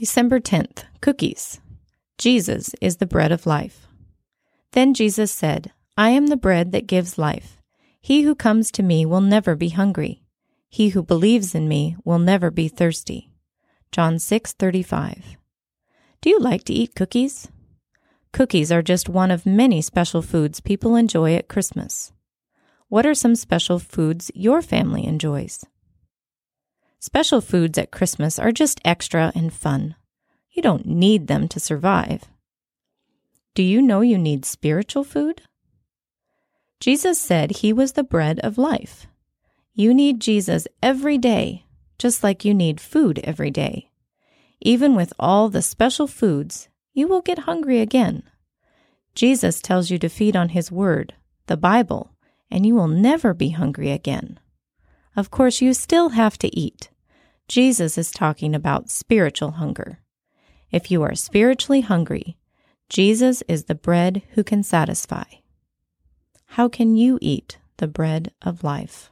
December 10th, cookies. Jesus is the bread of life. Then Jesus said, I am the bread that gives life. He who comes to me will never be hungry. He who believes in me will never be thirsty. John 6:35. Do you like to eat cookies? Cookies are just one of many special foods people enjoy at Christmas. What are some special foods your family enjoys? Special foods at Christmas are just extra and fun. You don't need them to survive. Do you know you need spiritual food? Jesus said he was the bread of life. You need Jesus every day, just like you need food every day. Even with all the special foods, you will get hungry again. Jesus tells you to feed on His Word, the Bible, and you will never be hungry again. Of course, you still have to eat. Jesus is talking about spiritual hunger. If you are spiritually hungry, Jesus is the bread who can satisfy. How can you eat the bread of life?